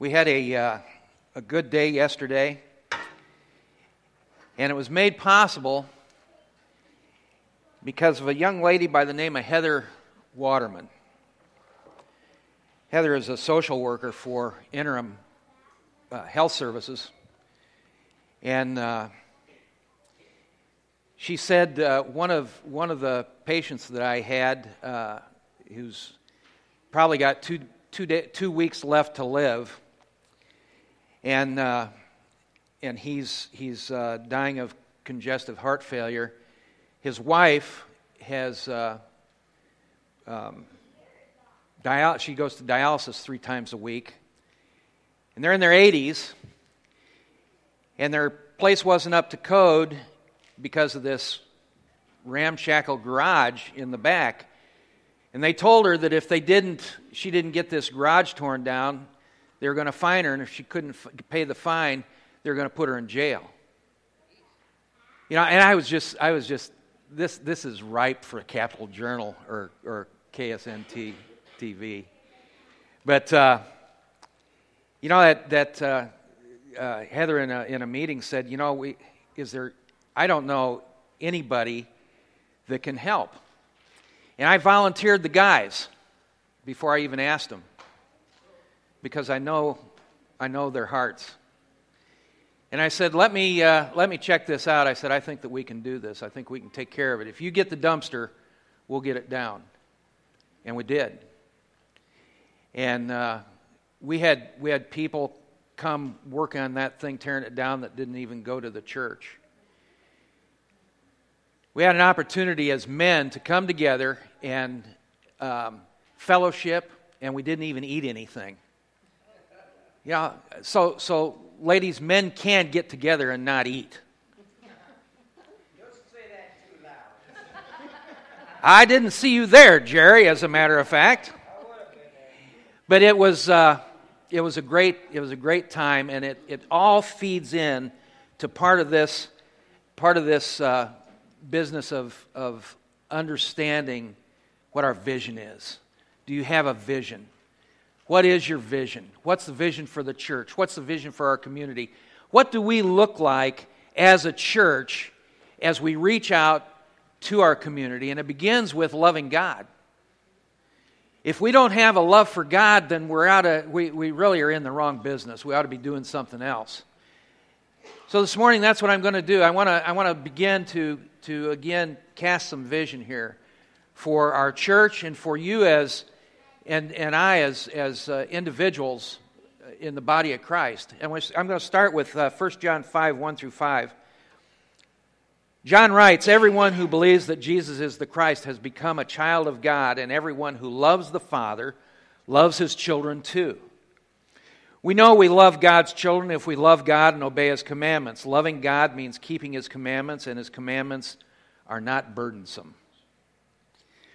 We had a, uh, a good day yesterday, and it was made possible because of a young lady by the name of Heather Waterman. Heather is a social worker for interim uh, health services, and uh, she said uh, one of one of the patients that I had, uh, who's probably got two two day, two weeks left to live, and uh, and he's he's uh, dying of congestive heart failure. His wife has uh, um, dial- she goes to dialysis three times a week, and they're in their 80s, and their place wasn't up to code because of this ramshackle garage in the back. And they told her that if they didn't, she didn't get this garage torn down, they were going to fine her, and if she couldn't f- pay the fine, they were going to put her in jail. You know, and I was just, I was just, this, this is ripe for a Capital Journal or, or KSNT TV. But, uh, you know, that, that uh, uh, Heather in a, in a meeting said, you know, we, is there, I don't know anybody that can help. And I volunteered the guys before I even asked them because I know, I know their hearts. And I said, let me, uh, let me check this out. I said, I think that we can do this. I think we can take care of it. If you get the dumpster, we'll get it down. And we did. And uh, we, had, we had people come work on that thing, tearing it down, that didn't even go to the church. We had an opportunity as men to come together and um, fellowship, and we didn't even eat anything. Know, so, so ladies, men can get together and not eat. I didn't see you there, Jerry, as a matter of fact. But it was, uh, it was, a, great, it was a great time, and it, it all feeds in to part of this, part of this uh, business of, of understanding what our vision is. Do you have a vision? What is your vision? What's the vision for the church? What's the vision for our community? What do we look like as a church as we reach out to our community? And it begins with loving God. If we don't have a love for God, then we're out of, we, we really are in the wrong business. We ought to be doing something else. So this morning, that's what I'm going to do. I want to, I want to begin to, to again cast some vision here for our church and for you as and, and I as, as uh, individuals in the body of Christ. And I'm going to start with uh, 1 John 5 1 through 5. John writes Everyone who believes that Jesus is the Christ has become a child of God, and everyone who loves the Father loves his children too. We know we love God's children if we love God and obey his commandments. Loving God means keeping his commandments, and his commandments are not burdensome.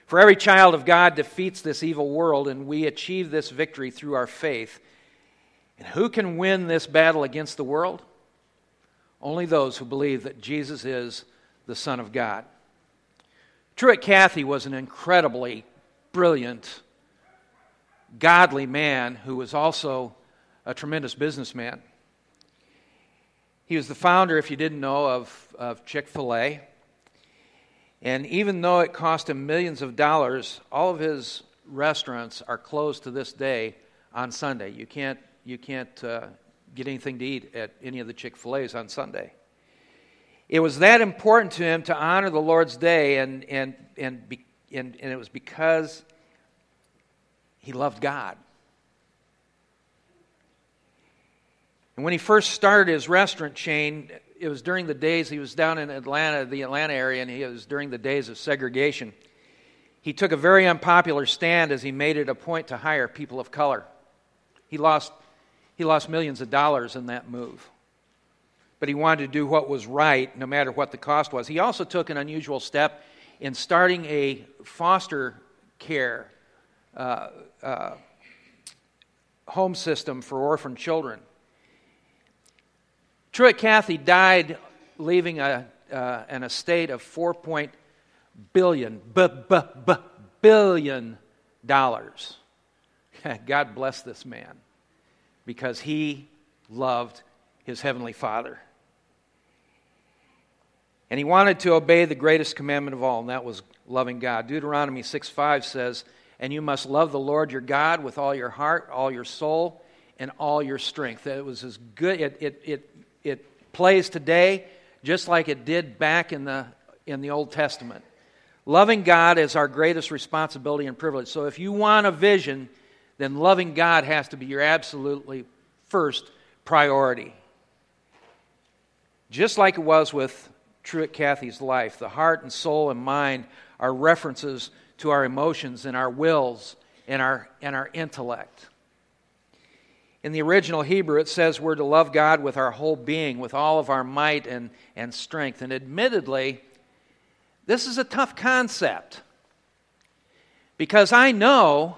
For every child of God defeats this evil world, and we achieve this victory through our faith. And who can win this battle against the world? Only those who believe that Jesus is the Son of God. Truett Cathy was an incredibly brilliant, godly man who was also a tremendous businessman. He was the founder, if you didn't know, of, of Chick fil A. And even though it cost him millions of dollars, all of his restaurants are closed to this day on Sunday. You can't, you can't uh, get anything to eat at any of the Chick fil A's on Sunday. It was that important to him to honor the Lord's day, and, and, and, be, and, and it was because he loved God. And when he first started his restaurant chain, it was during the days he was down in Atlanta, the Atlanta area, and he was during the days of segregation. He took a very unpopular stand as he made it a point to hire people of color. He lost, he lost millions of dollars in that move. But he wanted to do what was right, no matter what the cost was. He also took an unusual step in starting a foster care uh, uh, home system for orphan children. Truett Cathy died leaving a, uh, an estate of 4 billion, b- b- b- billion dollars. God bless this man. because he loved his heavenly Father. And he wanted to obey the greatest commandment of all, and that was loving God. Deuteronomy 6 5 says, And you must love the Lord your God with all your heart, all your soul, and all your strength. It was as good, it, it, it, it plays today just like it did back in the, in the Old Testament. Loving God is our greatest responsibility and privilege. So if you want a vision, then loving God has to be your absolutely first priority. Just like it was with Truett Cathy's life, the heart and soul and mind are references to our emotions and our wills and our, and our intellect. In the original Hebrew, it says we're to love God with our whole being, with all of our might and, and strength. And admittedly, this is a tough concept because I know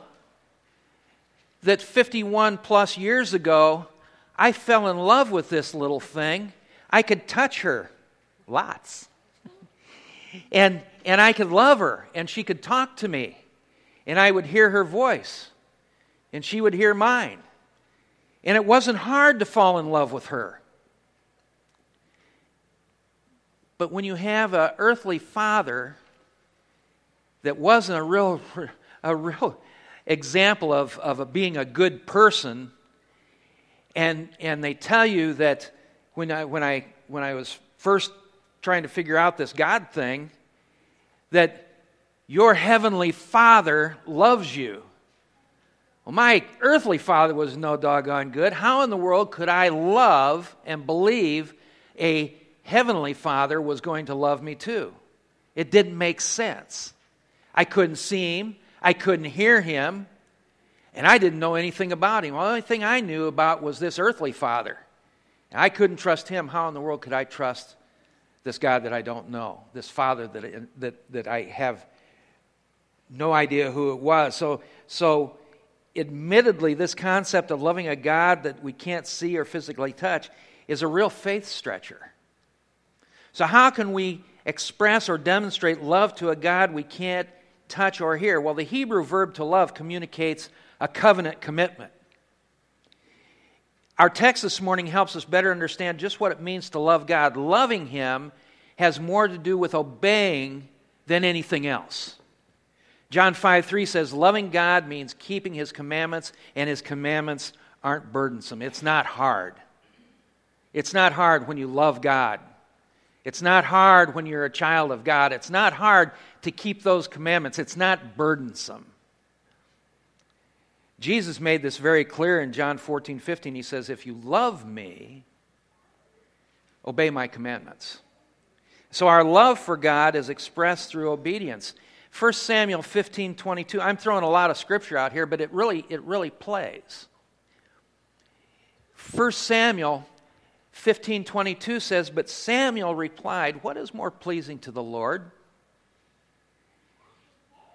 that 51 plus years ago, I fell in love with this little thing. I could touch her lots. and, and I could love her, and she could talk to me, and I would hear her voice, and she would hear mine. And it wasn't hard to fall in love with her. But when you have an earthly father that wasn't a real, a real example of, of a being a good person, and, and they tell you that when I, when, I, when I was first trying to figure out this God thing, that your heavenly Father loves you. Well, my earthly father was no doggone good. How in the world could I love and believe a heavenly father was going to love me too. It didn't make sense. I couldn't see him, I couldn't hear him, and I didn't know anything about him. The only thing I knew about was this earthly father. And I couldn't trust him. How in the world could I trust this God that I don't know, this father that, that, that I have no idea who it was? So, so, admittedly, this concept of loving a God that we can't see or physically touch is a real faith stretcher. So, how can we express or demonstrate love to a God we can't touch or hear? Well, the Hebrew verb to love communicates a covenant commitment. Our text this morning helps us better understand just what it means to love God. Loving Him has more to do with obeying than anything else. John 5 3 says, Loving God means keeping His commandments, and His commandments aren't burdensome. It's not hard. It's not hard when you love God. It's not hard when you're a child of God. It's not hard to keep those commandments. It's not burdensome. Jesus made this very clear in John 14, 15. He says, If you love me, obey my commandments. So our love for God is expressed through obedience. 1 Samuel 15, 22. I'm throwing a lot of scripture out here, but it really, it really plays. 1 Samuel 1522 says, But Samuel replied, What is more pleasing to the Lord?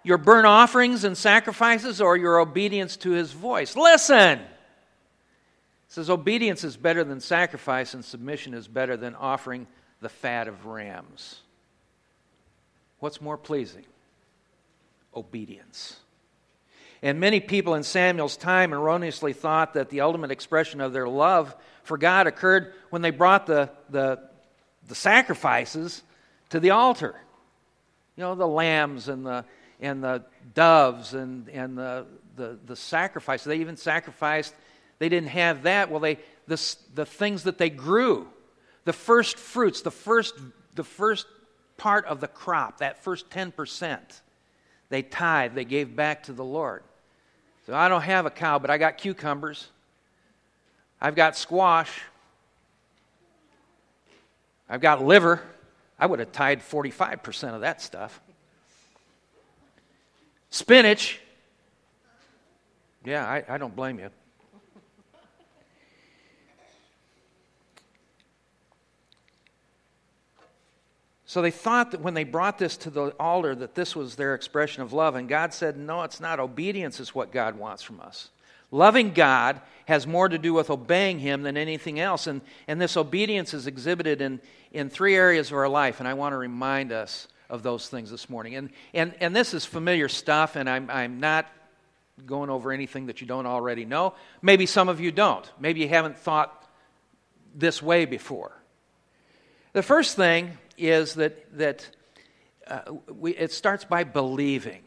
Your burnt offerings and sacrifices or your obedience to his voice? Listen! It says, Obedience is better than sacrifice, and submission is better than offering the fat of rams. What's more pleasing? Obedience. And many people in Samuel's time erroneously thought that the ultimate expression of their love for God occurred when they brought the, the, the sacrifices to the altar. You know, the lambs and the, and the doves and, and the, the, the sacrifices. They even sacrificed, they didn't have that. Well, they, the, the things that they grew, the first fruits, the first, the first part of the crop, that first 10%, they tithe, they gave back to the Lord. So I don't have a cow, but I got cucumbers. I've got squash. I've got liver. I would have tied 45% of that stuff. Spinach. Yeah, I, I don't blame you. So they thought that when they brought this to the altar that this was their expression of love and God said, "No, it's not. Obedience is what God wants from us." Loving God has more to do with obeying Him than anything else. And, and this obedience is exhibited in, in three areas of our life, and I want to remind us of those things this morning. And, and, and this is familiar stuff, and I'm, I'm not going over anything that you don't already know. Maybe some of you don't. Maybe you haven't thought this way before. The first thing is that, that uh, we, it starts by believing.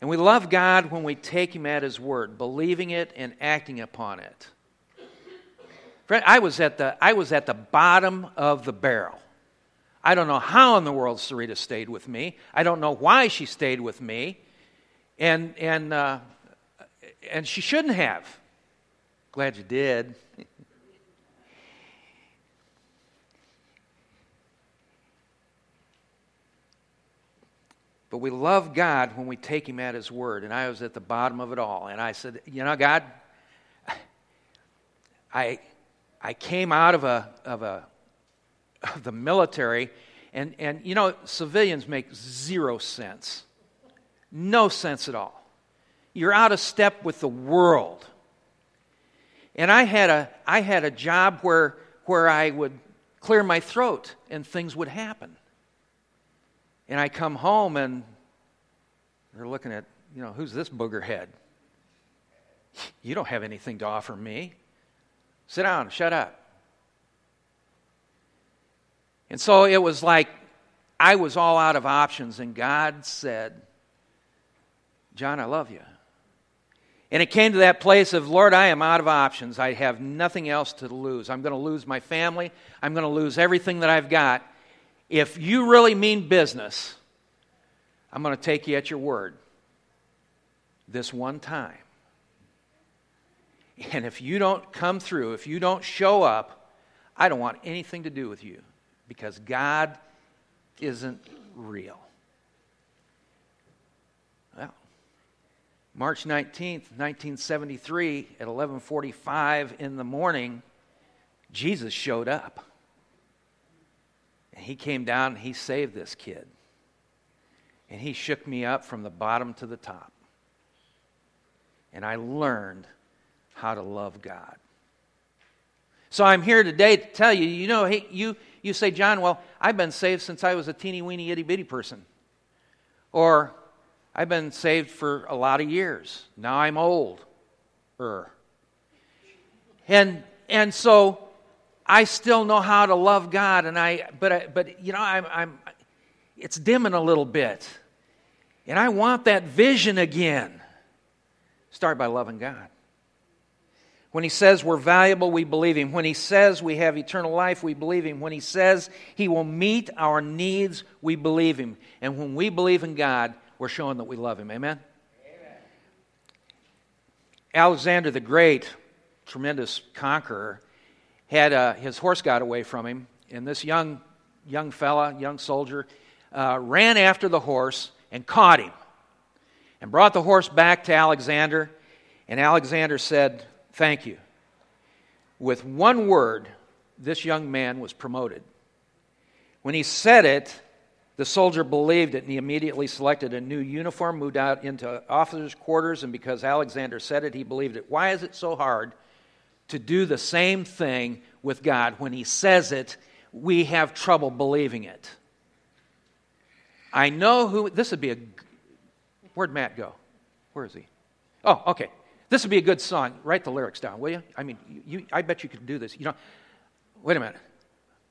And we love God when we take Him at His word, believing it and acting upon it. Friend, I was at the, I was at the bottom of the barrel. I don't know how in the world Sarita stayed with me. I don't know why she stayed with me. And, and, uh, and she shouldn't have. Glad you did. But we love God when we take Him at His word. And I was at the bottom of it all. And I said, You know, God, I, I came out of, a, of, a, of the military, and, and, you know, civilians make zero sense. No sense at all. You're out of step with the world. And I had a, I had a job where, where I would clear my throat and things would happen. And I come home and they're looking at, you know, who's this booger head? You don't have anything to offer me. Sit down, shut up. And so it was like I was all out of options, and God said, John, I love you. And it came to that place of, Lord, I am out of options. I have nothing else to lose. I'm going to lose my family. I'm going to lose everything that I've got if you really mean business, I'm going to take you at your word this one time. And if you don't come through, if you don't show up, I don't want anything to do with you because God isn't real. Well, March 19th, 1973 at 11:45 in the morning, Jesus showed up. And he came down and he saved this kid. And he shook me up from the bottom to the top. And I learned how to love God. So I'm here today to tell you, you know, hey, you, you say, John, well, I've been saved since I was a teeny weeny itty bitty person. Or I've been saved for a lot of years. Now I'm old. Er. And, and so I still know how to love God, and I, but, I, but you know, I'm, I'm, it's dimming a little bit. And I want that vision again. Start by loving God. When he says we're valuable, we believe him. When he says we have eternal life, we believe him. When he says he will meet our needs, we believe him. And when we believe in God, we're showing that we love him. Amen? Amen. Alexander the Great, tremendous conqueror, had uh, his horse got away from him, and this young young fella, young soldier, uh, ran after the horse and caught him, and brought the horse back to Alexander. And Alexander said, "Thank you." With one word, this young man was promoted. When he said it, the soldier believed it and he immediately selected a new uniform, moved out into officers' quarters, and because Alexander said it, he believed it. Why is it so hard to do the same thing with God. When He says it, we have trouble believing it. I know who, this would be a, where'd Matt go? Where is he? Oh, okay. This would be a good song. Write the lyrics down, will you? I mean, you, I bet you could do this. You know, wait a minute.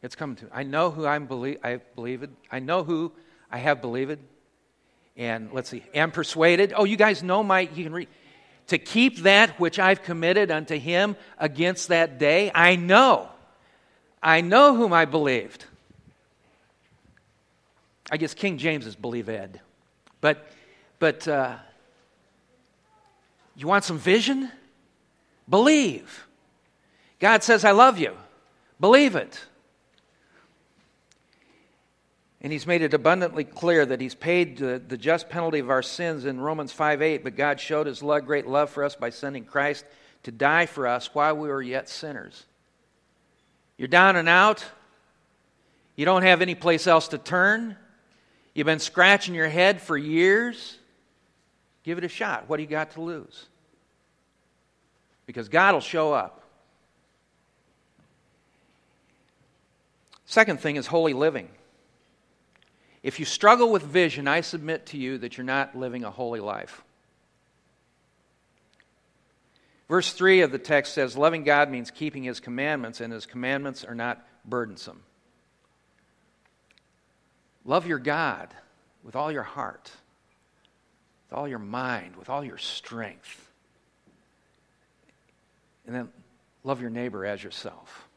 It's coming to me. I know who I'm believe, I believed. I know who I have believed. And let's see, am persuaded. Oh, you guys know my, you can read to keep that which I've committed unto him against that day? I know. I know whom I believed. I guess King James is believe Ed. But, but uh, you want some vision? Believe. God says, I love you. Believe it. And he's made it abundantly clear that he's paid the, the just penalty of our sins in Romans 5 8. But God showed his love, great love for us by sending Christ to die for us while we were yet sinners. You're down and out. You don't have any place else to turn. You've been scratching your head for years. Give it a shot. What do you got to lose? Because God will show up. Second thing is holy living. If you struggle with vision, I submit to you that you're not living a holy life. Verse 3 of the text says, Loving God means keeping his commandments, and his commandments are not burdensome. Love your God with all your heart, with all your mind, with all your strength. And then love your neighbor as yourself.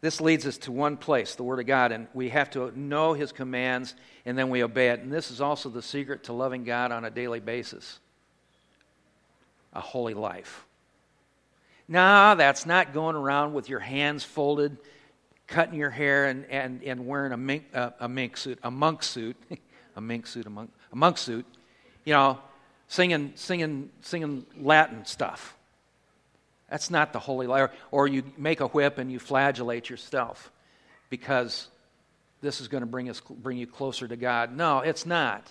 This leads us to one place, the Word of God, and we have to know His commands and then we obey it. And this is also the secret to loving God on a daily basis a holy life. Now, that's not going around with your hands folded, cutting your hair, and, and, and wearing a mink, uh, a mink suit, a monk suit, a mink suit, a monk, a monk suit, you know, singing, singing, singing Latin stuff. That's not the holy life. Or you make a whip and you flagellate yourself because this is going to bring, us, bring you closer to God. No, it's not.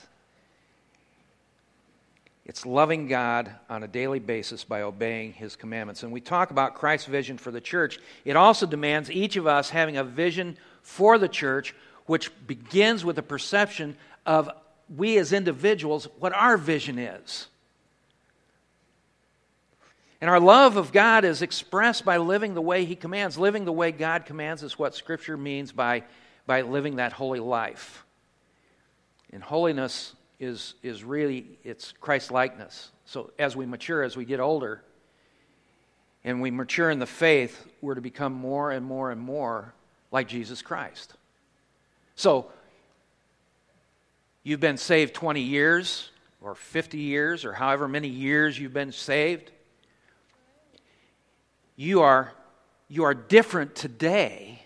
It's loving God on a daily basis by obeying His commandments. And we talk about Christ's vision for the church. It also demands each of us having a vision for the church, which begins with a perception of we as individuals, what our vision is. And our love of God is expressed by living the way He commands. Living the way God commands is what Scripture means by, by living that holy life. And holiness is, is really, it's Christ likeness. So as we mature, as we get older, and we mature in the faith, we're to become more and more and more like Jesus Christ. So, you've been saved 20 years, or 50 years, or however many years you've been saved. You are, you are different today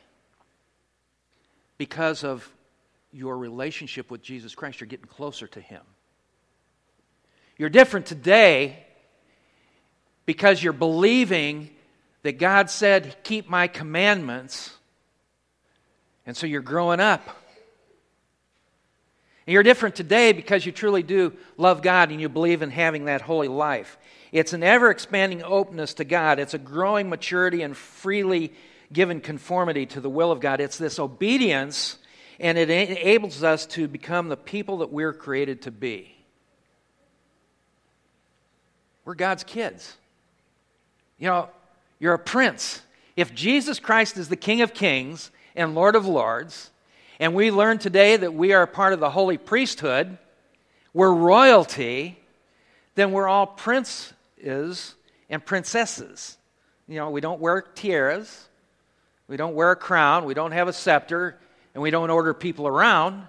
because of your relationship with Jesus Christ, you're getting closer to Him. You're different today because you're believing that God said, Keep my commandments. And so you're growing up. And you're different today because you truly do love God and you believe in having that holy life. It's an ever expanding openness to God, it's a growing maturity and freely given conformity to the will of God. It's this obedience and it enables us to become the people that we're created to be. We're God's kids. You know, you're a prince. If Jesus Christ is the King of Kings and Lord of Lords, and we learn today that we are part of the holy priesthood, we're royalty, then we're all princes and princesses. You know, we don't wear tiaras, we don't wear a crown, we don't have a scepter, and we don't order people around.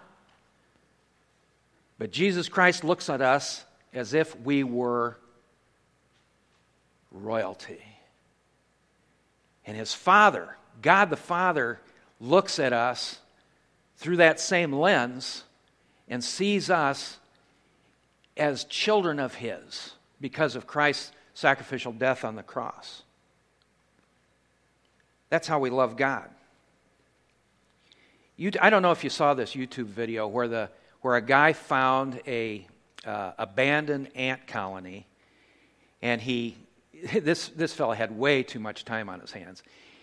But Jesus Christ looks at us as if we were royalty. And his Father, God the Father, looks at us through that same lens and sees us as children of his because of Christ's sacrificial death on the cross. That's how we love God. You, I don't know if you saw this YouTube video where, the, where a guy found a uh, abandoned ant colony, and he this this fellow had way too much time on his hands.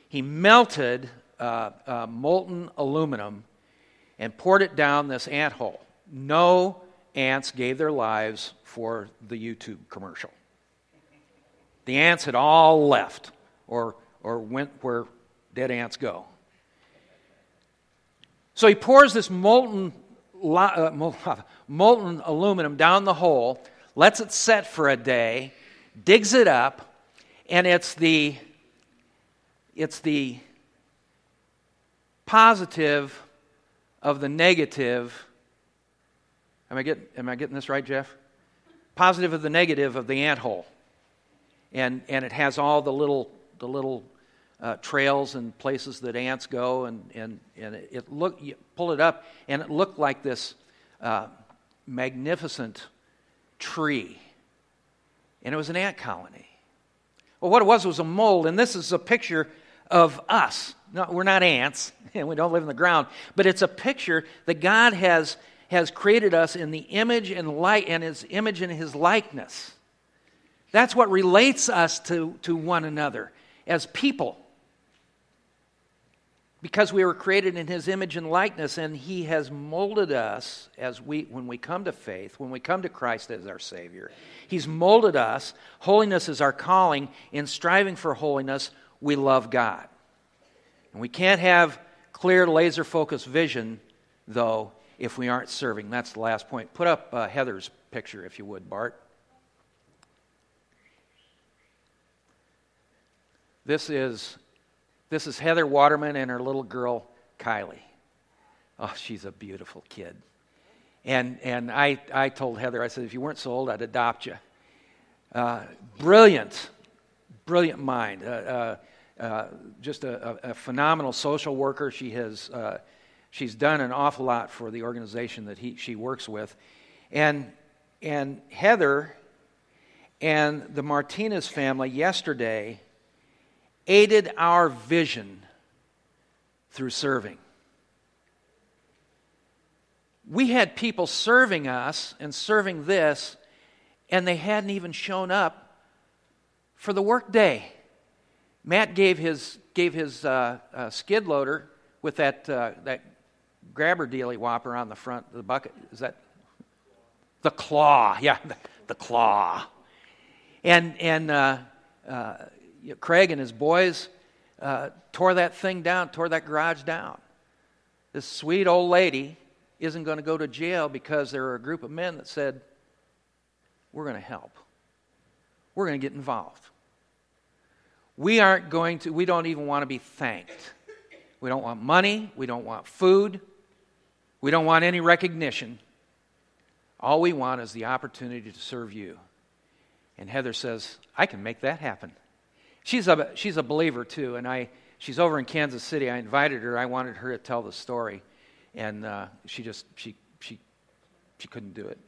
He melted uh, uh, molten aluminum and poured it down this ant hole. No ants gave their lives for the YouTube commercial. The ants had all left or, or went where dead ants go. So he pours this molten, uh, molten aluminum down the hole, lets it set for a day, digs it up, and it's the, it's the positive of the negative. Am I, get, am I getting this right, Jeff? Positive of the negative of the ant hole. And, and it has all the little, the little uh, trails and places that ants go, and, and, and it look you pull it up, and it looked like this uh, magnificent tree, and it was an ant colony. Well, what it was was a mold, and this is a picture of us. No, we're not ants, and we don't live in the ground, but it's a picture that God has has created us in the image and light and his image and his likeness. That's what relates us to, to one another as people. because we were created in his image and likeness and he has molded us as we when we come to faith when we come to christ as our savior he's molded us holiness is our calling in striving for holiness we love god and we can't have clear laser focused vision though if we aren't serving that's the last point put up uh, heather's picture if you would bart this is this is Heather Waterman and her little girl, Kylie. Oh, she's a beautiful kid. And, and I, I told Heather, I said, if you weren't so old, I'd adopt you. Uh, brilliant, brilliant mind. Uh, uh, uh just a, a, phenomenal social worker. She has, uh, she's done an awful lot for the organization that he, she works with. And, and Heather and the Martinez family yesterday aided our vision through serving. We had people serving us and serving this, and they hadn't even shown up for the workday. Matt gave his, gave his uh, uh, skid loader with that, uh, that grabber dealy whopper on the front of the bucket. Is that the claw? Yeah, the, the claw. And, and uh, uh, Craig and his boys uh, tore that thing down, tore that garage down. This sweet old lady isn't going to go to jail because there were a group of men that said, We're going to help. We're going to get involved. We aren't going to, we don't even want to be thanked. We don't want money. We don't want food. We don't want any recognition. All we want is the opportunity to serve you. And Heather says, I can make that happen. She's a, she's a believer too, and I, she's over in Kansas City. I invited her. I wanted her to tell the story, and uh, she just she she she couldn't do it.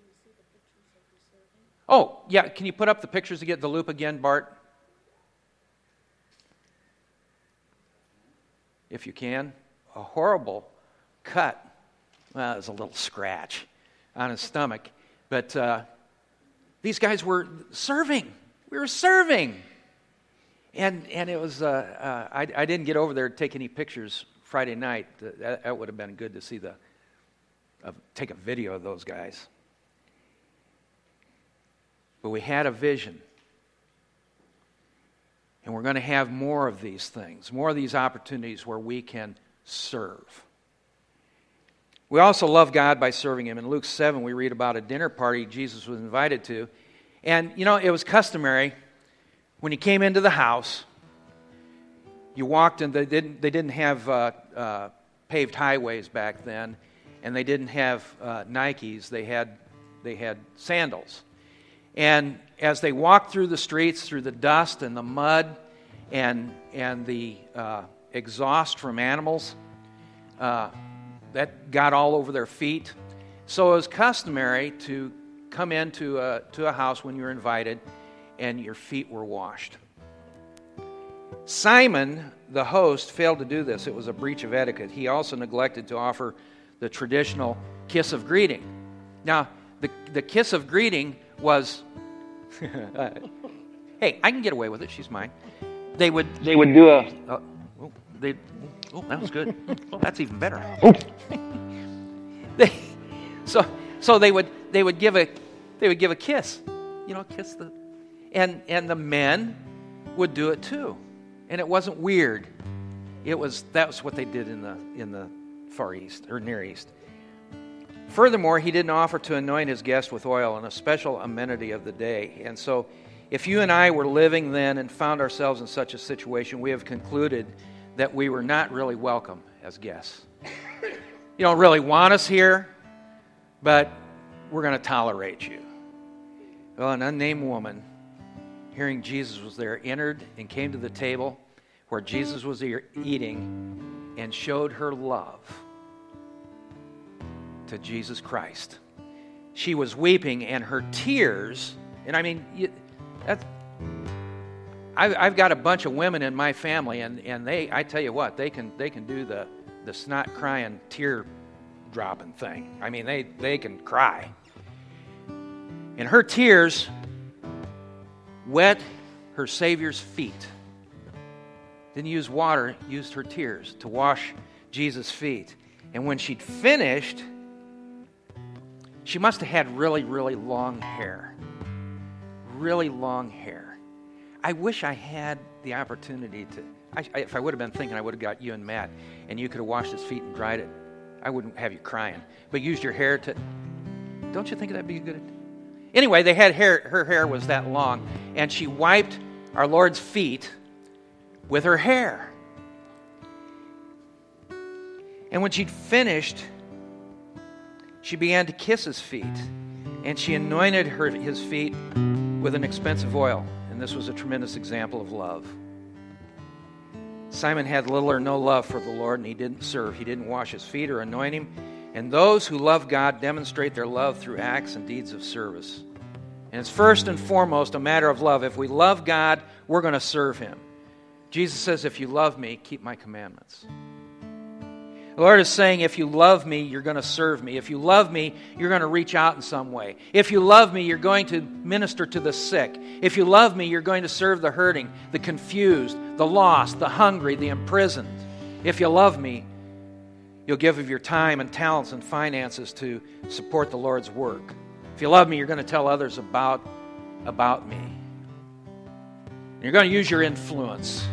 Oh yeah, can you put up the pictures to get the loop again, Bart? If you can, a horrible cut. Well, it was a little scratch on his stomach, but uh, these guys were serving. We were serving. And, and it was, uh, uh, I, I didn't get over there to take any pictures Friday night. That, that would have been good to see the, take a video of those guys. But we had a vision. And we're going to have more of these things, more of these opportunities where we can serve. We also love God by serving Him. In Luke 7, we read about a dinner party Jesus was invited to. And, you know, it was customary when you came into the house, you walked and they didn't, they didn't have uh, uh, paved highways back then, and they didn't have uh, Nikes. They had, they had sandals. And as they walked through the streets, through the dust and the mud and, and the uh, exhaust from animals, uh, that got all over their feet. So it was customary to come into a, to a house when you were invited and your feet were washed. Simon, the host, failed to do this. It was a breach of etiquette. He also neglected to offer the traditional kiss of greeting. Now, the, the kiss of greeting was hey, I can get away with it. She's mine. They would they would do a uh, they oh that was good. Oh, that's even better. Oh. they, so so they would they would give a they would give a kiss. You know, kiss the and, and the men would do it too. And it wasn't weird. It was, that was what they did in the, in the Far East or Near East. Furthermore, he didn't offer to anoint his guest with oil, and a special amenity of the day. And so, if you and I were living then and found ourselves in such a situation, we have concluded that we were not really welcome as guests. You don't really want us here, but we're going to tolerate you. Well, an unnamed woman hearing Jesus was there, entered and came to the table where Jesus was eating and showed her love to Jesus Christ. She was weeping, and her tears, and I mean, that's. I've got a bunch of women in my family, and, and they, I tell you what, they can, they can do the, the snot crying, tear dropping thing. I mean, they, they can cry. And her tears wet her Savior's feet. didn't use water, used her tears to wash Jesus' feet. And when she'd finished, she must have had really, really long hair. Really long hair. I wish I had the opportunity to. I, I, if I would have been thinking, I would have got you and Matt, and you could have washed his feet and dried it. I wouldn't have you crying. But used your hair to. Don't you think that'd be good? Anyway, they had hair. Her hair was that long, and she wiped our Lord's feet with her hair. And when she'd finished, she began to kiss his feet, and she anointed her, his feet with an expensive oil. This was a tremendous example of love. Simon had little or no love for the Lord, and he didn't serve. He didn't wash his feet or anoint him. And those who love God demonstrate their love through acts and deeds of service. And it's first and foremost a matter of love. If we love God, we're going to serve him. Jesus says, If you love me, keep my commandments. The Lord is saying, if you love me, you're going to serve me. If you love me, you're going to reach out in some way. If you love me, you're going to minister to the sick. If you love me, you're going to serve the hurting, the confused, the lost, the hungry, the imprisoned. If you love me, you'll give of your time and talents and finances to support the Lord's work. If you love me, you're going to tell others about, about me. You're going to use your influence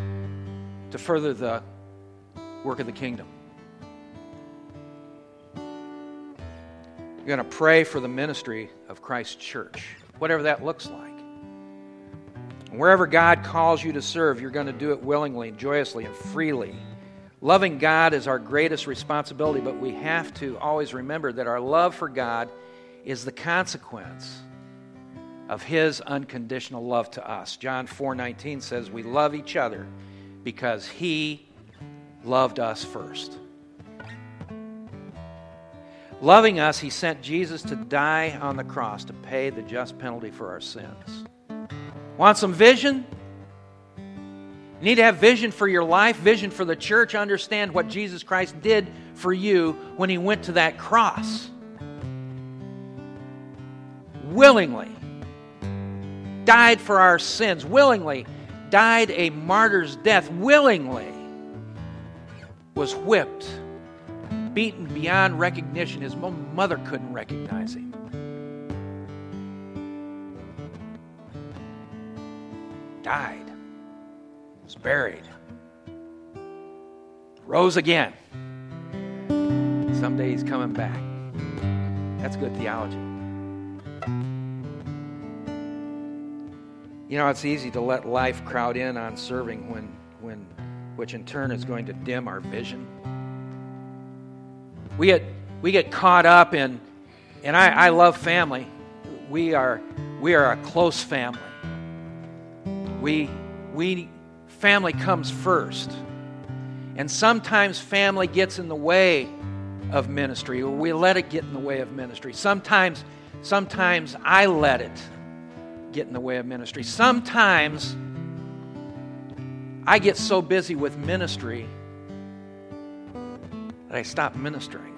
to further the work of the kingdom. You're going to pray for the ministry of Christ's church, whatever that looks like. And wherever God calls you to serve, you're going to do it willingly, joyously, and freely. Loving God is our greatest responsibility, but we have to always remember that our love for God is the consequence of his unconditional love to us. John 4:19 says we love each other because he loved us first. Loving us, he sent Jesus to die on the cross to pay the just penalty for our sins. Want some vision? You need to have vision for your life, vision for the church, understand what Jesus Christ did for you when he went to that cross. Willingly died for our sins, willingly died a martyr's death, willingly was whipped beaten beyond recognition. His mother couldn't recognize him. Died, was buried, rose again. Someday he's coming back. That's good theology. You know, it's easy to let life crowd in on serving when, when, which in turn is going to dim our vision. We get, we get caught up in, and I, I love family. We are, we are a close family. We, we, family comes first. And sometimes family gets in the way of ministry, or we let it get in the way of ministry. Sometimes, sometimes I let it get in the way of ministry. Sometimes I get so busy with ministry that I stop ministering.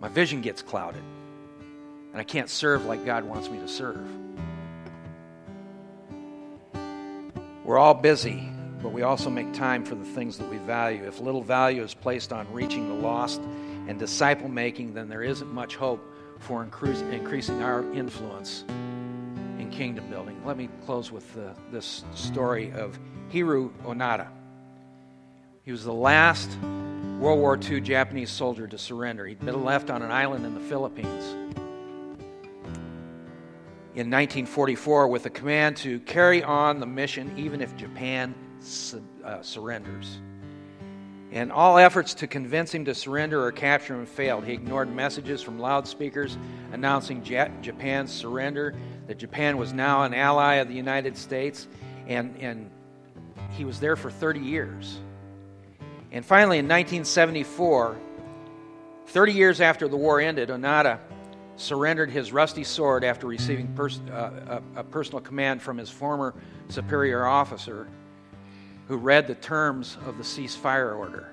My vision gets clouded, and I can't serve like God wants me to serve. We're all busy, but we also make time for the things that we value. If little value is placed on reaching the lost and disciple making, then there isn't much hope for increasing our influence in kingdom building. Let me close with uh, this story of Hiroo Onoda. He was the last World War II Japanese soldier to surrender. He'd been left on an island in the Philippines in 1944 with a command to carry on the mission even if Japan su- uh, surrenders. And all efforts to convince him to surrender or capture him failed. He ignored messages from loudspeakers announcing Japan's surrender, that Japan was now an ally of the United States, and, and he was there for 30 years. And finally, in 1974, 30 years after the war ended, Onoda surrendered his rusty sword after receiving pers- uh, a, a personal command from his former superior officer who read the terms of the ceasefire order.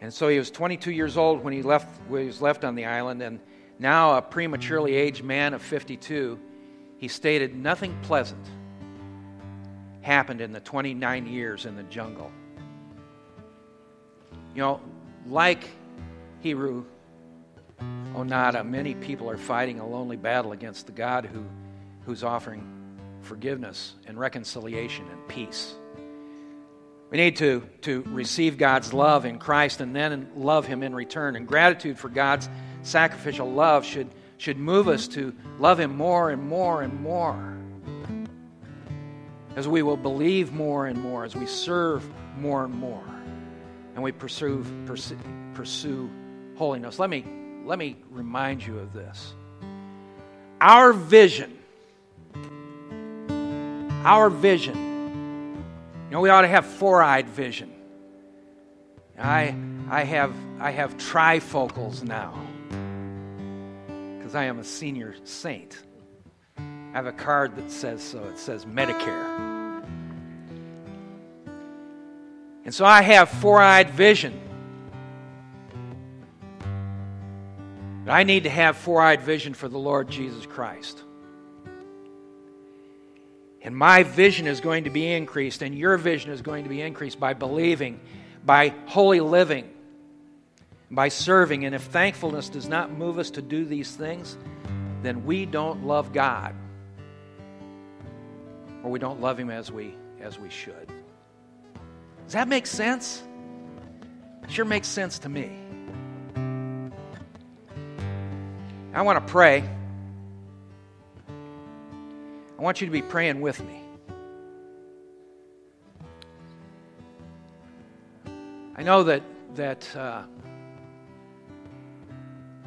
And so he was 22 years old when he, left, when he was left on the island, and now a prematurely aged man of 52, he stated, Nothing pleasant happened in the 29 years in the jungle. You know, like Hiroo Onoda, many people are fighting a lonely battle against the God who, who's offering forgiveness and reconciliation and peace. We need to, to receive God's love in Christ and then love Him in return. And gratitude for God's sacrificial love should, should move us to love Him more and more and more. As we will believe more and more, as we serve more and more, and we pursue, pursue, pursue holiness. Let me, let me remind you of this. Our vision, our vision, you know, we ought to have four eyed vision. I, I, have, I have trifocals now because I am a senior saint. I have a card that says so. It says Medicare. And so I have four eyed vision. But I need to have four eyed vision for the Lord Jesus Christ. And my vision is going to be increased, and your vision is going to be increased by believing, by holy living, by serving. And if thankfulness does not move us to do these things, then we don't love God. Or we don't love Him as we, as we should. Does that make sense? It sure makes sense to me. I want to pray. I want you to be praying with me. I know that that uh,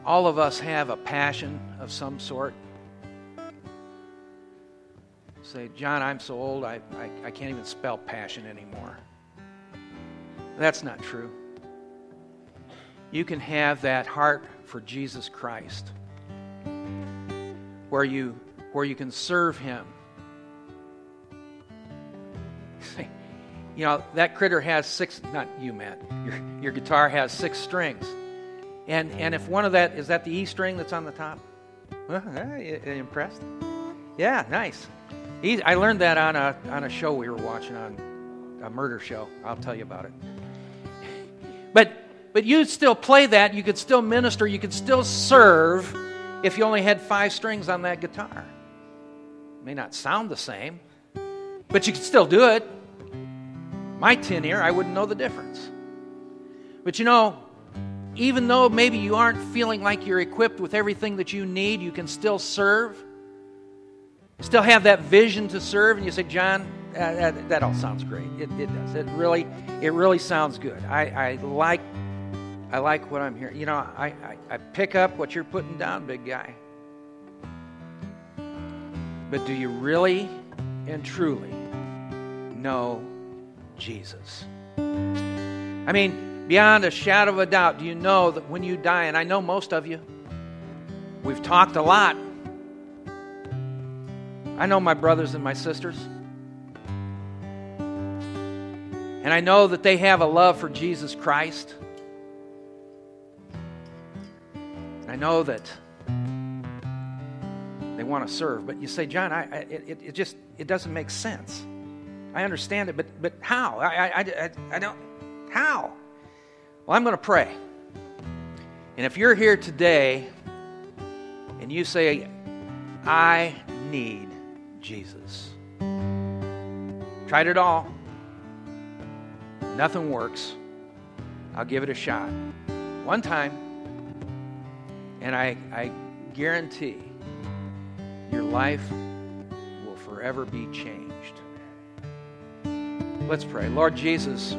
all of us have a passion of some sort. Say, John, I'm so old, I, I, I can't even spell passion anymore. That's not true. You can have that heart for Jesus Christ where you, where you can serve Him. you know, that critter has six, not you, Matt, your, your guitar has six strings. And, and if one of that, is that the E string that's on the top? Impressed? Yeah, nice. I learned that on a, on a show we were watching on a murder show. I'll tell you about it. But, but you'd still play that. You could still minister. You could still serve if you only had five strings on that guitar. It may not sound the same, but you could still do it. My tin ear, I wouldn't know the difference. But you know, even though maybe you aren't feeling like you're equipped with everything that you need, you can still serve. Still have that vision to serve, and you say, John, uh, that, that, all sounds great. It, it, does. It really, it really sounds good. I, I like I like what I'm hearing. You know, I, I, I pick up what you're putting down, big guy. But do you really and truly know Jesus? I mean, beyond a shadow of a doubt, do you know that when you die, and I know most of you, we've talked a lot. I know my brothers and my sisters. And I know that they have a love for Jesus Christ. I know that they want to serve, but you say, John, I, I it, it just it doesn't make sense. I understand it, but but how? I, I, I, I don't. How? Well, I'm going to pray. And if you're here today and you say, I need Jesus, tried it all, nothing works, I'll give it a shot. One time, and I, I guarantee your life will forever be changed. Let's pray. Lord Jesus,